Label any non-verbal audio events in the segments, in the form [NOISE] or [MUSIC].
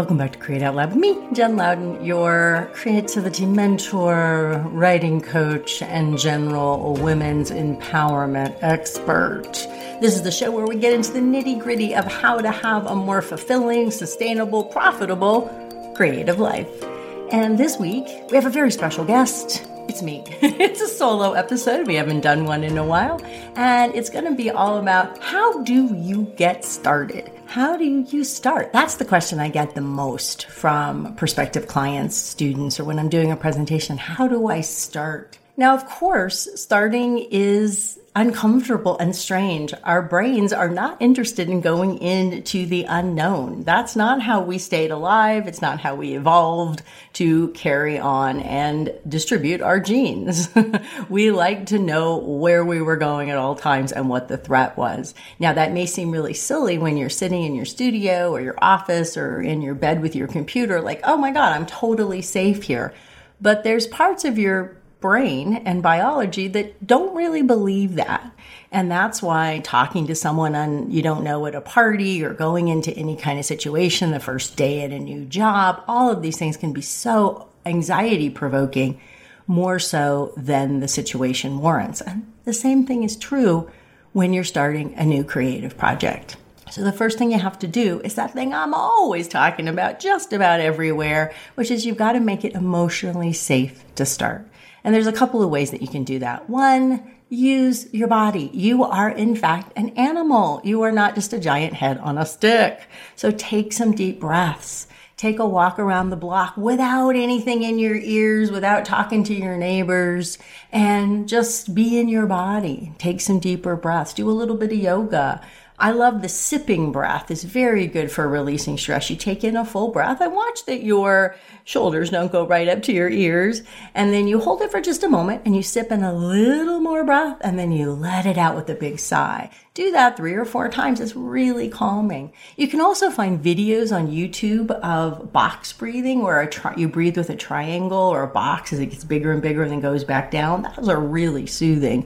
Welcome back to Create Out Loud with me, Jen Louden, your creativity mentor, writing coach, and general women's empowerment expert. This is the show where we get into the nitty gritty of how to have a more fulfilling, sustainable, profitable, creative life. And this week, we have a very special guest. It's me. [LAUGHS] it's a solo episode. We haven't done one in a while. And it's going to be all about how do you get started? How do you start? That's the question I get the most from prospective clients, students, or when I'm doing a presentation. How do I start? Now, of course, starting is uncomfortable and strange. Our brains are not interested in going into the unknown. That's not how we stayed alive. It's not how we evolved to carry on and distribute our genes. [LAUGHS] we like to know where we were going at all times and what the threat was. Now, that may seem really silly when you're sitting in your studio or your office or in your bed with your computer, like, oh my God, I'm totally safe here. But there's parts of your brain and biology that don't really believe that. And that's why talking to someone on you don't know at a party or going into any kind of situation, the first day at a new job, all of these things can be so anxiety provoking, more so than the situation warrants. And the same thing is true when you're starting a new creative project. So the first thing you have to do is that thing I'm always talking about just about everywhere, which is you've got to make it emotionally safe to start. And there's a couple of ways that you can do that. One, use your body. You are, in fact, an animal. You are not just a giant head on a stick. So take some deep breaths. Take a walk around the block without anything in your ears, without talking to your neighbors, and just be in your body. Take some deeper breaths. Do a little bit of yoga. I love the sipping breath. It's very good for releasing stress. You take in a full breath and watch that your shoulders don't go right up to your ears. And then you hold it for just a moment and you sip in a little more breath and then you let it out with a big sigh. Do that three or four times. It's really calming. You can also find videos on YouTube of box breathing where tri- you breathe with a triangle or a box as it gets bigger and bigger and then goes back down. Those are really soothing.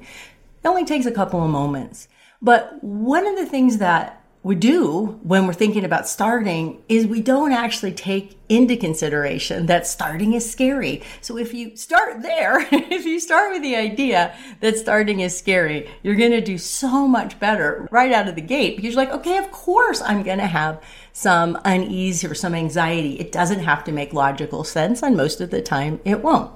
It only takes a couple of moments. But one of the things that we do when we're thinking about starting is we don't actually take into consideration that starting is scary. So if you start there, [LAUGHS] if you start with the idea that starting is scary, you're going to do so much better right out of the gate because you're like, okay, of course I'm going to have some unease or some anxiety. It doesn't have to make logical sense and most of the time it won't.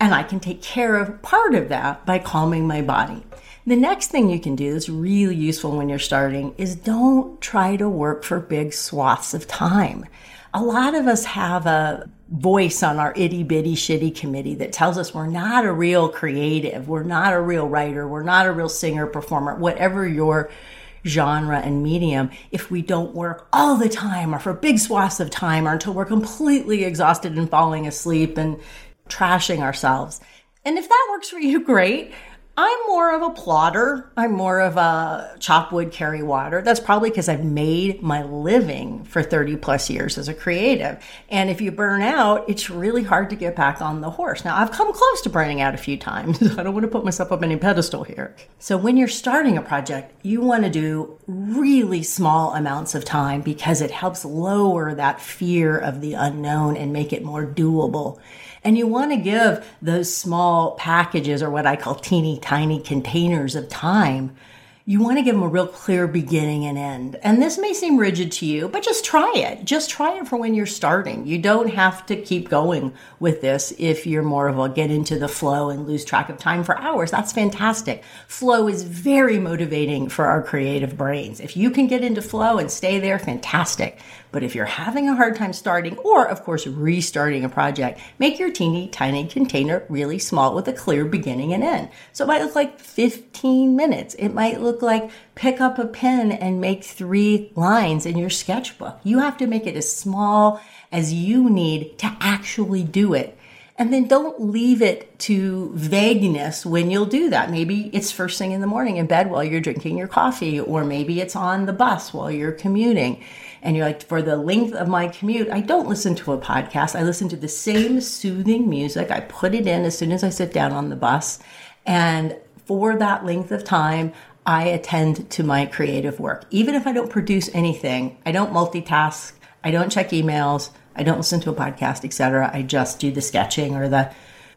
And I can take care of part of that by calming my body. The next thing you can do that's really useful when you're starting is don't try to work for big swaths of time. A lot of us have a voice on our itty bitty shitty committee that tells us we're not a real creative, we're not a real writer, we're not a real singer, performer, whatever your genre and medium if we don't work all the time or for big swaths of time or until we're completely exhausted and falling asleep and trashing ourselves. And if that works for you, [LAUGHS] great. I'm more of a plotter. I'm more of a chop wood, carry water. That's probably because I've made my living for 30 plus years as a creative. And if you burn out, it's really hard to get back on the horse. Now, I've come close to burning out a few times. [LAUGHS] I don't want to put myself up any pedestal here. So when you're starting a project, you want to do really small amounts of time because it helps lower that fear of the unknown and make it more doable. And you want to give those small packages or what I call teeny tiny containers of time you want to give them a real clear beginning and end. And this may seem rigid to you, but just try it. Just try it for when you're starting. You don't have to keep going with this if you're more of a get into the flow and lose track of time for hours. That's fantastic. Flow is very motivating for our creative brains. If you can get into flow and stay there, fantastic. But if you're having a hard time starting or, of course, restarting a project, make your teeny tiny container really small with a clear beginning and end. So it might look like 15 minutes. It might look like pick up a pen and make three lines in your sketchbook. You have to make it as small as you need to actually do it. And then don't leave it to vagueness when you'll do that. Maybe it's first thing in the morning in bed while you're drinking your coffee, or maybe it's on the bus while you're commuting and you're like, for the length of my commute, I don't listen to a podcast. I listen to the same soothing music. I put it in as soon as I sit down on the bus. And for that length of time, I attend to my creative work. Even if I don't produce anything, I don't multitask. I don't check emails. I don't listen to a podcast, etc. I just do the sketching or the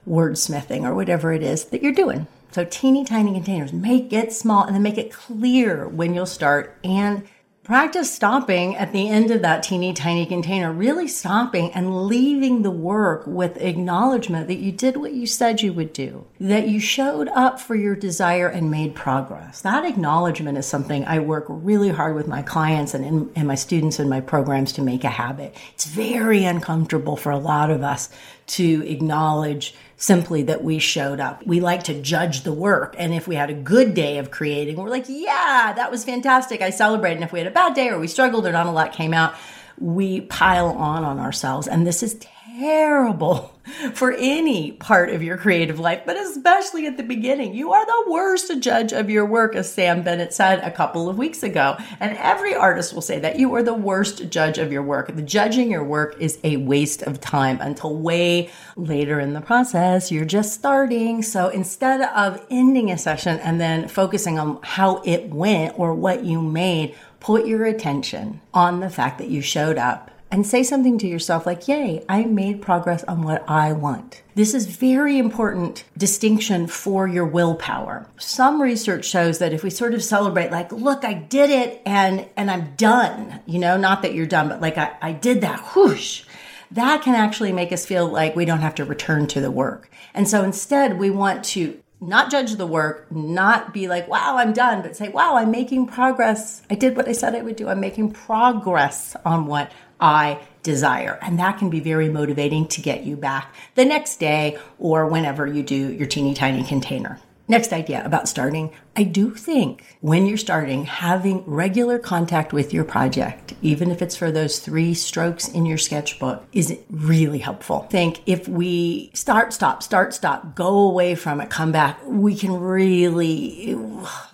wordsmithing or whatever it is that you're doing. So teeny tiny containers, make it small and then make it clear when you'll start and Practice stopping at the end of that teeny tiny container, really stopping and leaving the work with acknowledgement that you did what you said you would do, that you showed up for your desire and made progress. That acknowledgement is something I work really hard with my clients and, in, and my students in my programs to make a habit. It's very uncomfortable for a lot of us to acknowledge simply that we showed up. We like to judge the work. And if we had a good day of creating, we're like, yeah, that was fantastic. I celebrate. And if we had a bad day or we struggled or not a lot came out, we pile on on ourselves. And this is terrible [LAUGHS] for any part of your creative life, but especially at the beginning. You are the worst judge of your work, as Sam Bennett said a couple of weeks ago. And every artist will say that you are the worst judge of your work. The judging your work is a waste of time until way later in the process. You're just starting. So instead of ending a session and then focusing on how it went or what you made, put your attention on the fact that you showed up and say something to yourself like, Yay, I made progress on what I want. This is very important distinction for your willpower. Some research shows that if we sort of celebrate, like, look, I did it and, and I'm done, you know, not that you're done, but like I, I did that, whoosh, that can actually make us feel like we don't have to return to the work. And so instead, we want to not judge the work, not be like, wow, I'm done, but say, wow, I'm making progress. I did what I said I would do. I'm making progress on what I desire. And that can be very motivating to get you back the next day or whenever you do your teeny tiny container. Next idea about starting. I do think when you're starting, having regular contact with your project, even if it's for those three strokes in your sketchbook, is really helpful. Think if we start, stop, start, stop, go away from it, come back, we can really,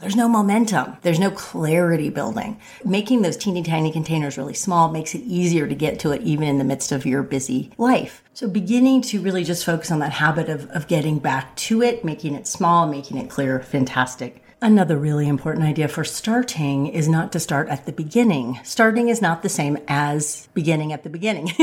there's no momentum. There's no clarity building. Making those teeny tiny containers really small makes it easier to get to it even in the midst of your busy life. So beginning to really just focus on that habit of, of getting back to it, making it small, making it clear, fantastic. Another really important idea for starting is not to start at the beginning. Starting is not the same as beginning at the beginning. [LAUGHS]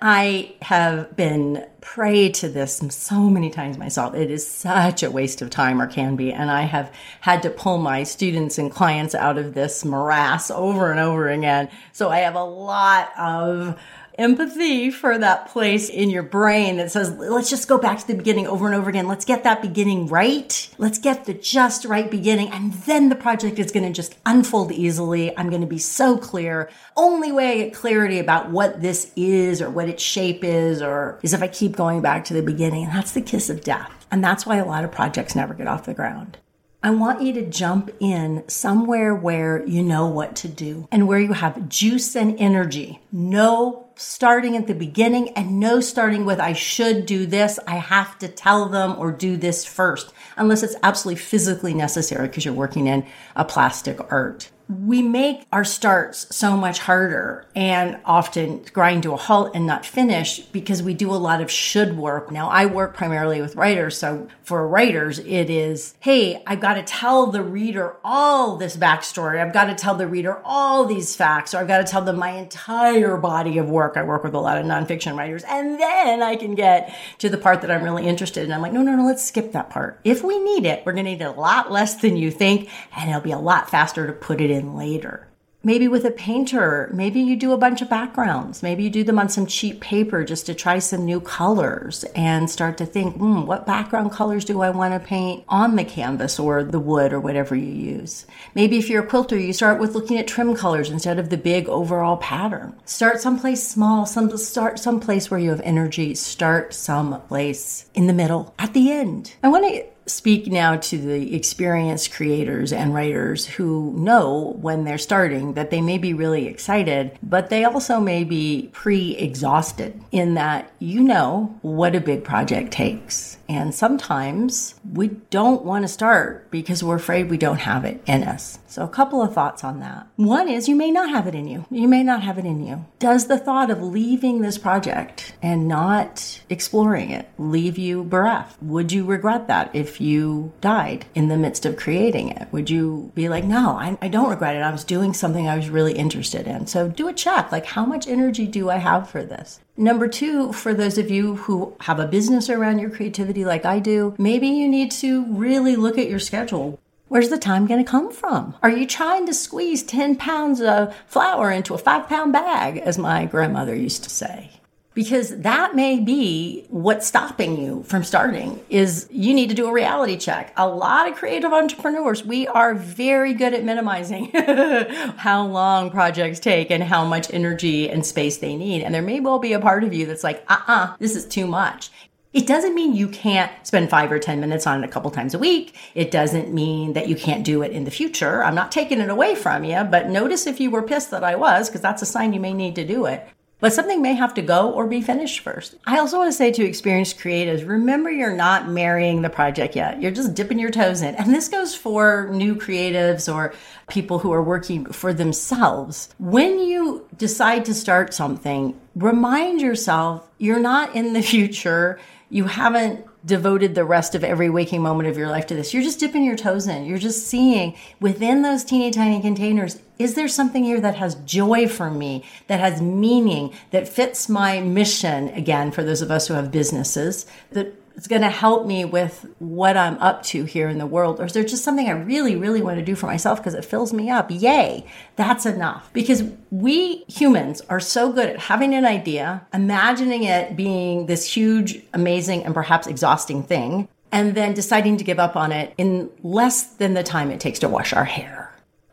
I have been prey to this so many times myself. It is such a waste of time or can be. And I have had to pull my students and clients out of this morass over and over again. So I have a lot of empathy for that place in your brain that says, let's just go back to the beginning over and over again. Let's get that beginning right. Let's get the just right beginning. And then the project is going to just unfold easily. I'm going to be so clear. Only way I get clarity about what this is or what its shape is or is if I keep going back to the beginning. And that's the kiss of death. And that's why a lot of projects never get off the ground. I want you to jump in somewhere where you know what to do and where you have juice and energy. No starting at the beginning and no starting with, I should do this. I have to tell them or do this first, unless it's absolutely physically necessary because you're working in a plastic art we make our starts so much harder and often grind to a halt and not finish because we do a lot of should work. Now, I work primarily with writers. So for writers, it is, hey, I've got to tell the reader all this backstory. I've got to tell the reader all these facts, or I've got to tell them my entire body of work. I work with a lot of nonfiction writers. And then I can get to the part that I'm really interested in. I'm like, no, no, no, let's skip that part. If we need it, we're going to need it a lot less than you think, and it'll be a lot faster to put it in in later. Maybe with a painter, maybe you do a bunch of backgrounds. Maybe you do them on some cheap paper just to try some new colors and start to think, hmm, what background colors do I want to paint on the canvas or the wood or whatever you use? Maybe if you're a quilter, you start with looking at trim colors instead of the big overall pattern. Start someplace small, some start someplace where you have energy. Start someplace in the middle, at the end. I want to speak now to the experienced creators and writers who know when they're starting that they may be really excited, but they also may be pre exhausted in that you know what a big project takes. And sometimes we don't want to start because we're afraid we don't have it in us. So, a couple of thoughts on that. One is you may not have it in you. You may not have it in you. Does the thought of leaving this project and not exploring it leave you bereft? Would you regret that if you died in the midst of creating it? Would you be like, no, I, I don't regret it. I was doing something I was really interested in. So do a check. Like, how much energy do I have for this? Number two, for those of you who have a business around your creativity like I do, maybe you need to really look at your schedule. Where's the time going to come from? Are you trying to squeeze 10 pounds of flour into a five pound bag, as my grandmother used to say? Because that may be what's stopping you from starting is you need to do a reality check a lot of creative entrepreneurs we are very good at minimizing [LAUGHS] how long projects take and how much energy and space they need and there may well be a part of you that's like uh-uh this is too much it doesn't mean you can't spend five or 10 minutes on it a couple times a week. It doesn't mean that you can't do it in the future. I'm not taking it away from you, but notice if you were pissed that I was, because that's a sign you may need to do it. But something may have to go or be finished first. I also want to say to experienced creatives, remember you're not marrying the project yet. You're just dipping your toes in. And this goes for new creatives or people who are working for themselves. When you decide to start something, remind yourself you're not in the [LAUGHS] future. You haven't devoted the rest of every waking moment of your life to this. You're just dipping your toes in. You're just seeing within those teeny tiny containers, is there something here that has joy for me, that has meaning, that fits my mission? Again, for those of us who have businesses, that it's going to help me with what I'm up to here in the world? Or is there just something I really, really want to do for myself because it fills me up? Yay, that's enough. Because we humans are so good at having an idea, imagining it being this huge, amazing, and perhaps exhausting thing, and then deciding to give up on it in less than the time it takes to wash our hair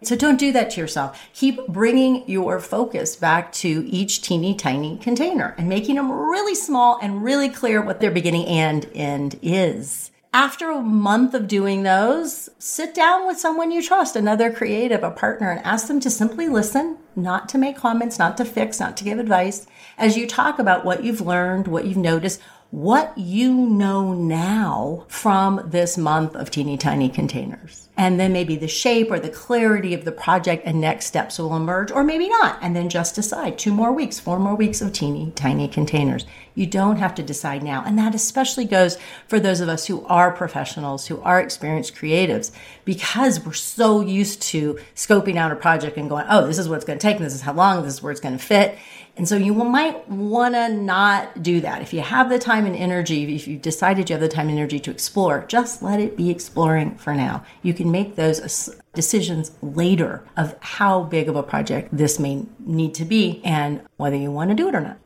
so don't do that to yourself. Keep bringing your focus back to each teeny tiny container and making them really small and really clear what their beginning and end is. After a month of doing those, sit down with someone you trust, another creative, a partner, and ask them to simply listen, not to make comments, not to fix, not to give advice, as you talk about what you've learned, what you've noticed, what you know now from this month of teeny tiny containers. And then maybe the shape or the clarity of the project and next steps will emerge, or maybe not. And then just decide two more weeks, four more weeks of teeny tiny containers. You don't have to decide now. And that especially goes for those of us who are professionals, who are experienced creatives, because we're so used to scoping out a project and going, oh, this is what it's going to take, this is how long, this is where it's going to fit. And so you might want to not do that. If you have the time and energy, if you've decided you have the time and energy to explore, just let it be exploring for now. You can make those decisions later of how big of a project this may need to be and whether you want to do it or not.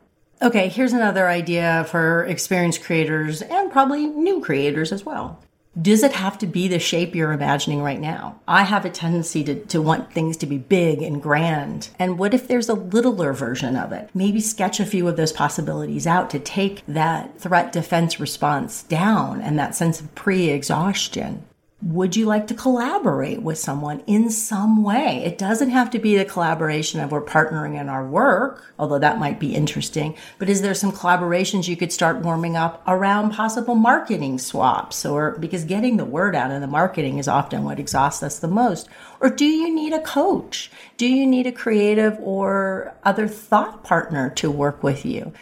Okay, here's another idea for experienced creators and probably new creators as well. Does it have to be the shape you're imagining right now? I have a tendency to, to want things to be big and grand. And what if there's a littler version of it? Maybe sketch a few of those possibilities out to take that threat defense response down and that sense of pre exhaustion. Would you like to collaborate with someone in some way? It doesn't have to be the collaboration of we're partnering in our work, although that might be interesting. But is there some collaborations you could start warming up around possible marketing swaps or because getting the word out in the marketing is often what exhausts us the most? Or do you need a coach? Do you need a creative or other thought partner to work with you?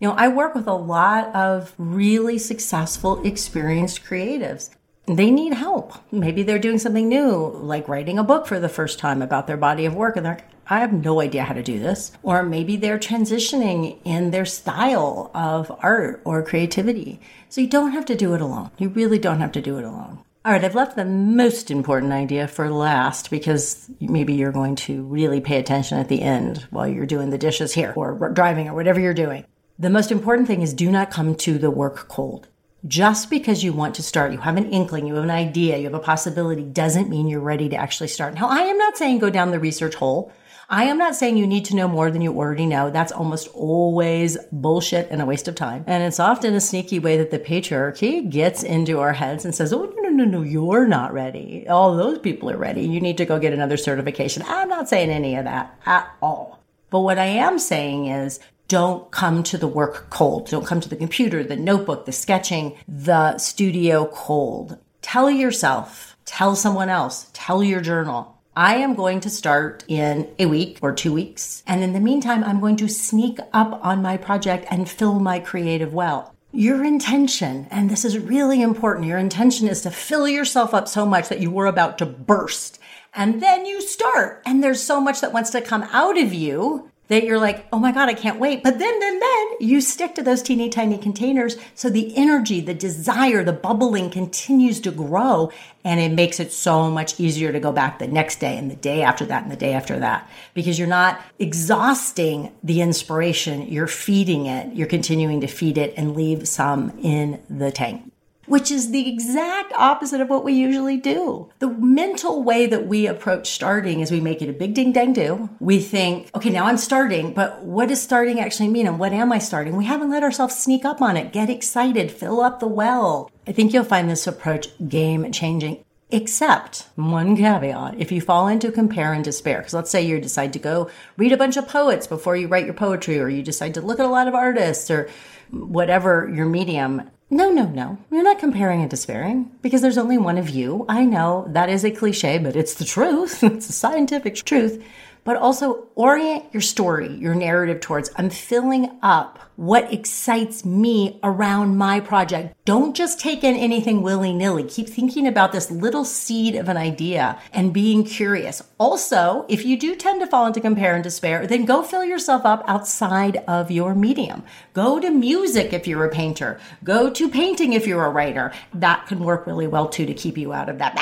You know, I work with a lot of really successful, experienced creatives they need help. Maybe they're doing something new, like writing a book for the first time about their body of work, and they're I have no idea how to do this. Or maybe they're transitioning in their style of art or creativity. So you don't have to do it alone. You really don't have to do it alone. All right, I've left the most important idea for last because maybe you're going to really pay attention at the end while you're doing the dishes here or driving or whatever you're doing. The most important thing is do not come to the work cold. Just because you want to start, you have an inkling, you have an idea, you have a possibility, doesn't mean you're ready to actually start. Now, I am not saying go down the research hole. I am not saying you need to know more than you already know. That's almost always bullshit and a waste of time. And it's often a sneaky way that the patriarchy gets into our heads and says, oh, no, no, no, no, you're not ready. All those people are ready. You need to go get another certification. I'm not saying any of that at all. But what I am saying is don't come to the work cold. Don't come to the computer, the notebook, the sketching, the studio cold. Tell yourself, tell someone else, tell your journal. I am going to start in a week or two weeks. And in the meantime, I'm going to sneak up on my project and fill my creative well. your intention, and this is really important, your intention is to fill yourself up so much that you were about to burst. And then you start, and there's so much that wants to come out of you that you're like, oh my God, I can't wait. But then, then, then you stick to those teeny tiny containers. So the energy, the desire, the bubbling continues to grow and it makes it so much easier to go back the next day and the day after that and the day after that because you're not exhausting the inspiration. You're feeding it. You're continuing to feed it and leave some in the tank which is the exact opposite of what we usually do. The mental way that we approach starting is we make it a big ding dang do. We think, okay, now I'm starting, but what does starting actually mean? And what am I starting? We haven't let ourselves sneak up on it, get excited, fill up the well. I think you'll find this approach game changing. Except one caveat, if you fall into compare and despair, because let's say you decide to go read a bunch of poets before you write your poetry, or you decide to look at a lot of artists, or whatever your medium, no, no, no. You're not comparing and despairing because there's only one of you. I know that is a cliche, but it's the truth. [LAUGHS] it's a scientific truth but also orient your story, your narrative towards I'm filling up what excites me around my project. Don't just take in anything willy nilly. Keep thinking about this little seed of an idea and being curious. Also, if you do tend to fall into compare and despair, then go fill yourself up outside of your medium. Go to music if you're a painter. Go to painting if you're a writer. That can work really well too to keep you out of that.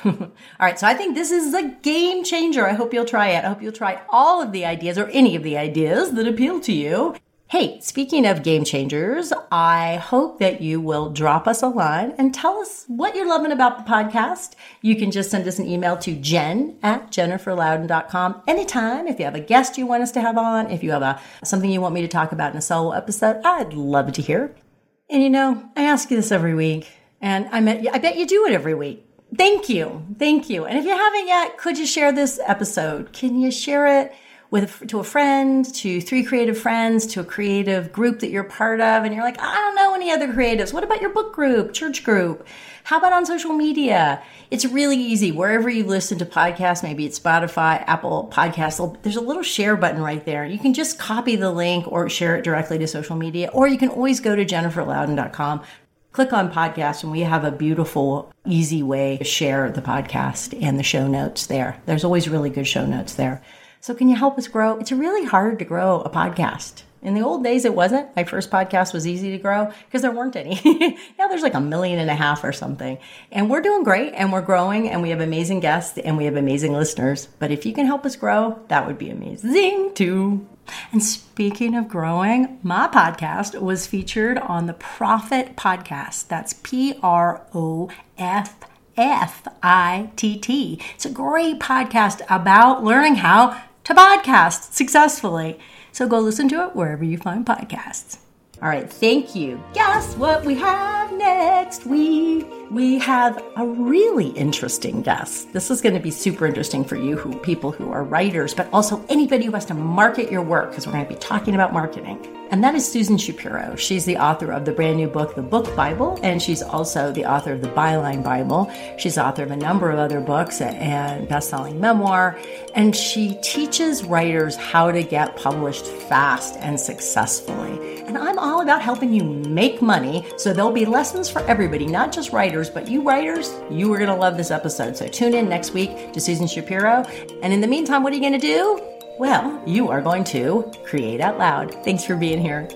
[LAUGHS] All right, so I think this is a game changer. I hope you'll try it. I hope you'll try all of the ideas or any of the ideas that appeal to you. Hey, speaking of game changers, I hope that you will drop us a line and tell us what you're loving about the podcast. You can just send us an email to jen at jenniferlouden.com anytime. If you have a guest you want us to have on, if you have a, something you want me to talk about in a solo episode, I'd love to hear. And you know, I ask you this every week, and I, met, I bet you do it every week. Thank you. Thank you. And if you haven't yet, could you share this episode? Can you share it with to a friend, to three creative friends, to a creative group that you're part of and you're like, I don't know any other creatives. What about your book group, church group? How about on social media? It's really easy. Wherever you listen to podcasts, maybe it's Spotify, Apple Podcasts, there's a little share button right there. You can just copy the link or share it directly to social media, or you can always go to jenniferlouden.com, click on podcast and we have a beautiful, easy way to share the podcast and the show notes there. There's always really good show notes there. So can you help us grow? It's really hard to grow a podcast. In the old days, it wasn't. My first podcast was easy to grow because there weren't any. [LAUGHS] now there's like a million and a half or something. And we're doing great and we're growing and we have amazing guests and we have amazing listeners. But if you can help us grow, that would be amazing too. And speaking of growing, my podcast was featured on the Proffitt Podcast. That's P R O F F I T T. It's a great podcast about learning how to podcast successfully. So go listen to it wherever you find podcasts. All right, thank you. Guess what we have next week? We have a really interesting guest. This is going to be super interesting for you, who people who are writers, but also anybody who has to market your work, because we're going to be talking about marketing. And that is Susan Shapiro. She's the author of the brand new book, The Book Bible, and she's also the author of the Byline Bible. She's author of a number of other books and best-selling memoir, and she teaches writers how to get published fast and successfully. And I'm all about helping you make money, so there'll be lessons for everybody, not just writers, but you writers, you are going to love this episode. So tune in next week to Susan Shapiro. And in the meantime, what are you going to do? Well, you are going to create out loud. Thanks for being here.